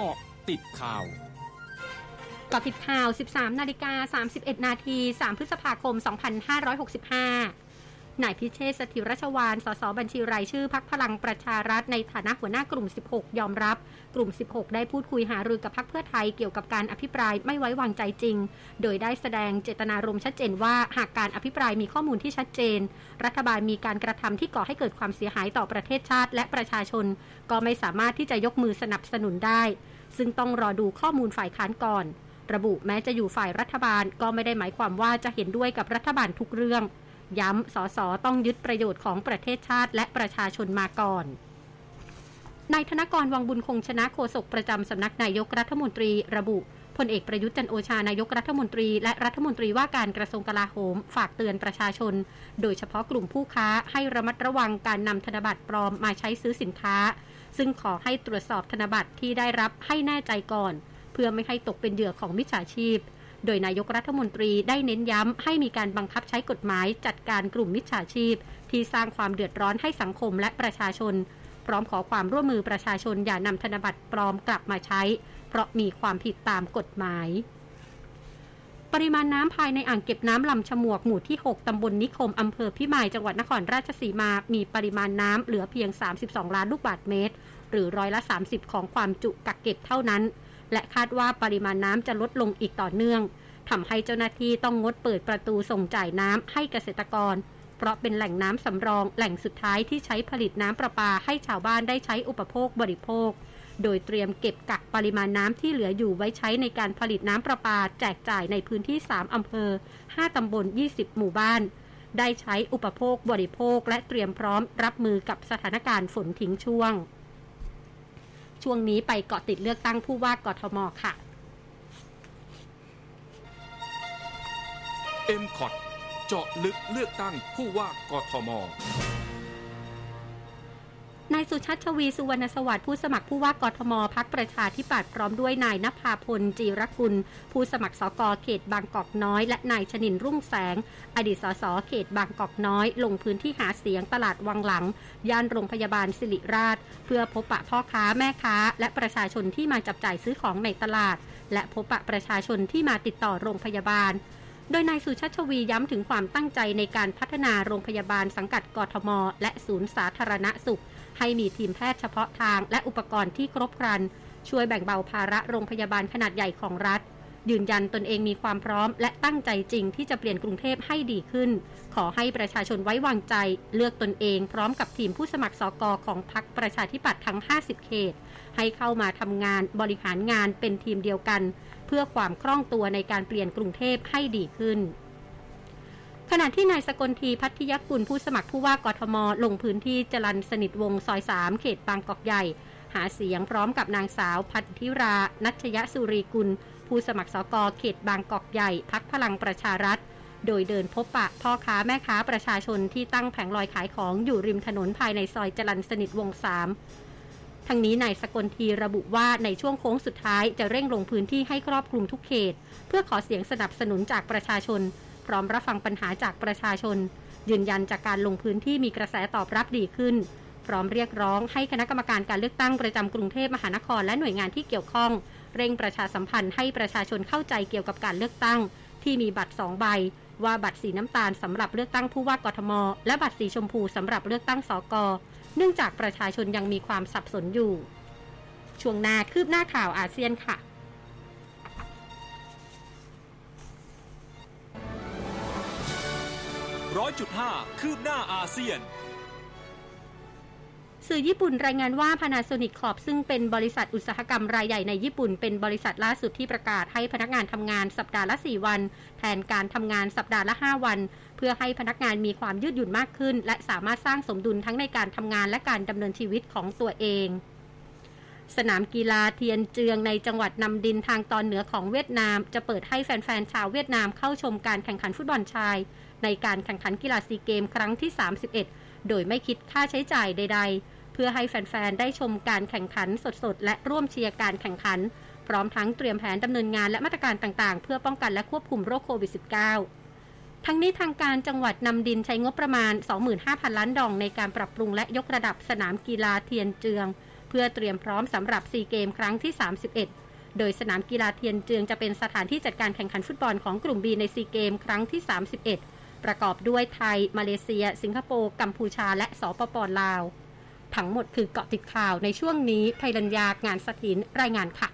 เกาะติดข่าวกาะติดข่าว 13 นาฬิกา 31 นาที 3 พฤษภาคม 2565 นายพิเชษสถิรชวาน สสบัญชีรายชื่อพักพลังประชารัฐในฐานะหัวหน้ากลุ่ม 16 ยอมรับ กลุ่ม 16 ได้พูดคุยหารือกับพักเพื่อไทยเกี่ยวกับการอภิปรายไม่ไว้วางใจจริง โดยได้แสดงเจตนารมณ์ชัดเจนว่าหากการอภิปรายมีข้อมูลที่ชัดเจน รัฐบาลมีการกระทำที่ก่อให้เกิดความเสียหายต่อประเทศชาติ และประชาชน ก็ไม่สามารถที่จะยกมือสนับสนุนได้ ซึ่งต้องรอดูข้อมูลฝ่ายค้านก่อน ระบุแม้จะอยู่ฝ่ายรัฐบาลก็ไม่ได้หมายความว่าจะเห็นด้วยกับรัฐบาลทุกเรื่อง ย้ำสสต้องยึดประโยชน์ของประเทศชาติและประชาชนมาก่อนนายธนกรวังบุญคงชนะโฆษกประจำสำนักนายกรัฐมนตรีระบุพลเอกประยุทธ์จันโอชานายกรัฐมนตรีและรัฐมนตรีว่าการกระทรวงกลาโหม ฝากเตือนประชาชน โดยเฉพาะกลุ่มผู้ค้าให้ระมัดระวังการนำธนบัตรปลอมมาใช้ซื้อสินค้า ซึ่งขอให้ตรวจสอบธนบัตรที่ได้รับให้แน่ใจก่อน เพื่อไม่ให้ตกเป็นเหยื่อของมิจฉาชีพ โดยนายกรัฐมนตรีได้เน้นย้ำให้มีการบังคับใช้กฎหมายจัดการกลุ่มมิจฉาชีพ ที่สร้างความเดือดร้อนให้สังคมและประชาชน พร้อมขอความร่วมมือประชาชนอย่านำธนบัตรปลอมกลับมาใช้ เพราะมีความผิดตามกฎหมายปริมาณน้ำภายในอ่างเก็บน้ำลำฉมวกหมู่ที่ 6 ตำบลนิคม อำเภอพิมาย จังหวัดนครราชสีมา มีปริมาณน้ำเหลือเพียง 32 ล้านลูกบาศก์เมตร หรือร้อยละ 30 ของความจุกักเก็บเท่านั้น และคาดว่าปริมาณน้ำจะลดลงอีกต่อเนื่องทำให้เจ้าหน้าที่ต้องงดเปิดประตูส่งจ่ายน้ำให้เกษตรกร เพราะเป็นแหล่งน้ำสำรองแหล่งสุดท้ายที่ใช้ผลิตน้ำประปาให้ชาวบ้านได้ใช้อุปโภคบริโภค โดยเตรียมเก็บกักปริมาณน้ำที่เหลืออยู่ไว้ใช้ในการผลิตน้ำประปาแจกจ่ายในพื้นที่ 3 อำเภอ 5 ตำบล 20 หมู่บ้าน ได้ใช้อุปโภคบริโภค และเตรียมพร้อมรับมือกับสถานการณ์ฝนทิ้งช่วง ช่วงนี้ไปเกาะติดเลือกตั้งผู้ว่ากทมค่ะ m c o t เจาะลึกเลือกตั้งผู้ว่ากทม สุชัชวีสุวรรณสวัสดิ์ผู้สมัครผู้ว่ากทมพักประชาธิปัตย์พร้อมด้วยนายนภาพลจีรกุล ผู้สมัครสกเขตบางกอกน้อย และนายชนินรุ่งแสง อดีตสสเขตบางกอกน้อย ลงพื้นที่หาเสียงตลาดวังหลัง ย่านโรงพยาบาลสิริราช เพื่อพบปะพ่อค้าแม่ค้า และประชาชนที่มาจับจ่ายซื้อของในตลาด และพบปะประชาชนที่มาติดต่อโรงพยาบาล โดยนายสุชัชวีย้ำถึงความตั้งใจในการพัฒนาโรงพยาบาลสังกัดกทม และศูนย์สาธารณสุข ให้มีทีมแพทย์เฉพาะทางและอุปกรณ์ที่ครบครัน ช่วยแบ่งเบาภาระโรงพยาบาลขนาดใหญ่ของรัฐ ยืนยันตนเองมีความพร้อม และตั้งใจจริงที่จะเปลี่ยนกรุงเทพให้ดีขึ้น ขอให้ประชาชนไว้วางใจ เลือกตนเองพร้อมกับทีมผู้สมัครสกอของพรรคประชาธิปัตย์ทั้ง 50 เขต ให้เข้ามาทำงานบริหารงานเป็นทีมเดียวกัน เพื่อความคล่องตัวในการเปลี่ยนกรุงเทพให้ดีขึ้นขณะที่นายสกลทีพัทยกุลผู้สมัครผู้ว่ากทม ลงพื้นที่จรันสนิทวงซอยสามเขตบางกอกใหญ่ หาเสียงพร้อมกับนางสาวพัทธิรา นัชยสุรีกุล ผู้สมัครสกเขตบางกอกใหญ่พักพลังประชารัฐ โดยเดินพบปะพ่อค้าแม่ค้าประชาชนที่ตั้งแผงลอยขายของอยู่ริมถนนภายในซอยจรันสนิทวงสามทั้งนี้นายสกลทีระบุว่าในช่วงโค้งสุดท้ายจะเร่งลงพื้นที่ให้ครอบคลุมทุกเขต เพื่อขอเสียงสนับสนุนจากประชาชน พร้อมรับฟังปัญหาจากประชาชน ยืนยันจากการลงพื้นที่มีกระแสตอบรับดีขึ้น พร้อมเรียกร้องให้คณะกรรมการการเลือกตั้งประจำกรุงเทพมหานครและหน่วยงานที่เกี่ยวข้อง เร่งประชาสัมพันธ์ให้ประชาชนเข้าใจเกี่ยวกับการเลือกตั้ง ที่มีบัตรสองใบ ว่าบัตรสีน้ำตาลสำหรับเลือกตั้งผู้ว่ากทม และบัตรสีชมพูสำหรับเลือกตั้งสกเนื่องจากประชาชนยังมีความสับสนอยู่ ช่วงหน้าคืบหน้าข่าวอาเซียนค่ะร้อยจุดห้าคืบหน้าอาเซียน สื่อญี่ปุ่นรายงานว่า Panasonic Corp ซึ่งเป็นบริษัทอุตสาหกรรมรายใหญ่ในญี่ปุ่น เป็นบริษัทล่าสุดที่ประกาศให้พนักงานทำงานสัปดาห์ละ 4 วัน แทนการทำงานสัปดาห์ละ 5 วัน เพื่อให้พนักงานมีความยืดหยุ่นมากขึ้น และสามารถสร้างสมดุลทั้งในการทำงานและการดำเนินชีวิตของตัวเองสนามกีฬาเทียนเจืองในจังหวัดนำดินทางตอนเหนือของเวียดนาม จะเปิดให้แฟน ๆ ชาวเวียดนามเข้าชมการแข่งขันฟุตบอลชาย ในการแข่งขันกีฬาซีเกมครั้งที่ 31 โดยไม่คิดค่าใช้จ่ายใด ๆ พื่อให้แฟน ๆ ได้ชมการแข่งขันสด ๆ และร่วมเชียร์การแข่งขัน พร้อมทั้งเตรียมแผนดำเนินงานและมาตรการต่าง ๆ เพื่อป้องกันและควบคุมโรคโควิด -19 ทั้งนี้ทางการจังหวัดนำดินใช้งบประมาณ 25,000 ล้านดองในการปรับปรุงและยกระดับสนามกีฬาเทียนเจือง เพื่อเตรียมพร้อมสำหรับซีเกมครั้งที่ 31โดยสนามกีฬาเทียนเจืองจะเป็นสถานที่จัดการแข่งขันฟุตบอลของกลุ่มบีในซีเกม ครั้งที่ 31 ประกอบด้วยไทย มาเลเซีย สิงคโปร์ กัมพูชา และสปปลาว ทั้งหมดคือเกาะติดข่าวในช่วงนี้ไทยรัญญางานสถินรายงานค่ะ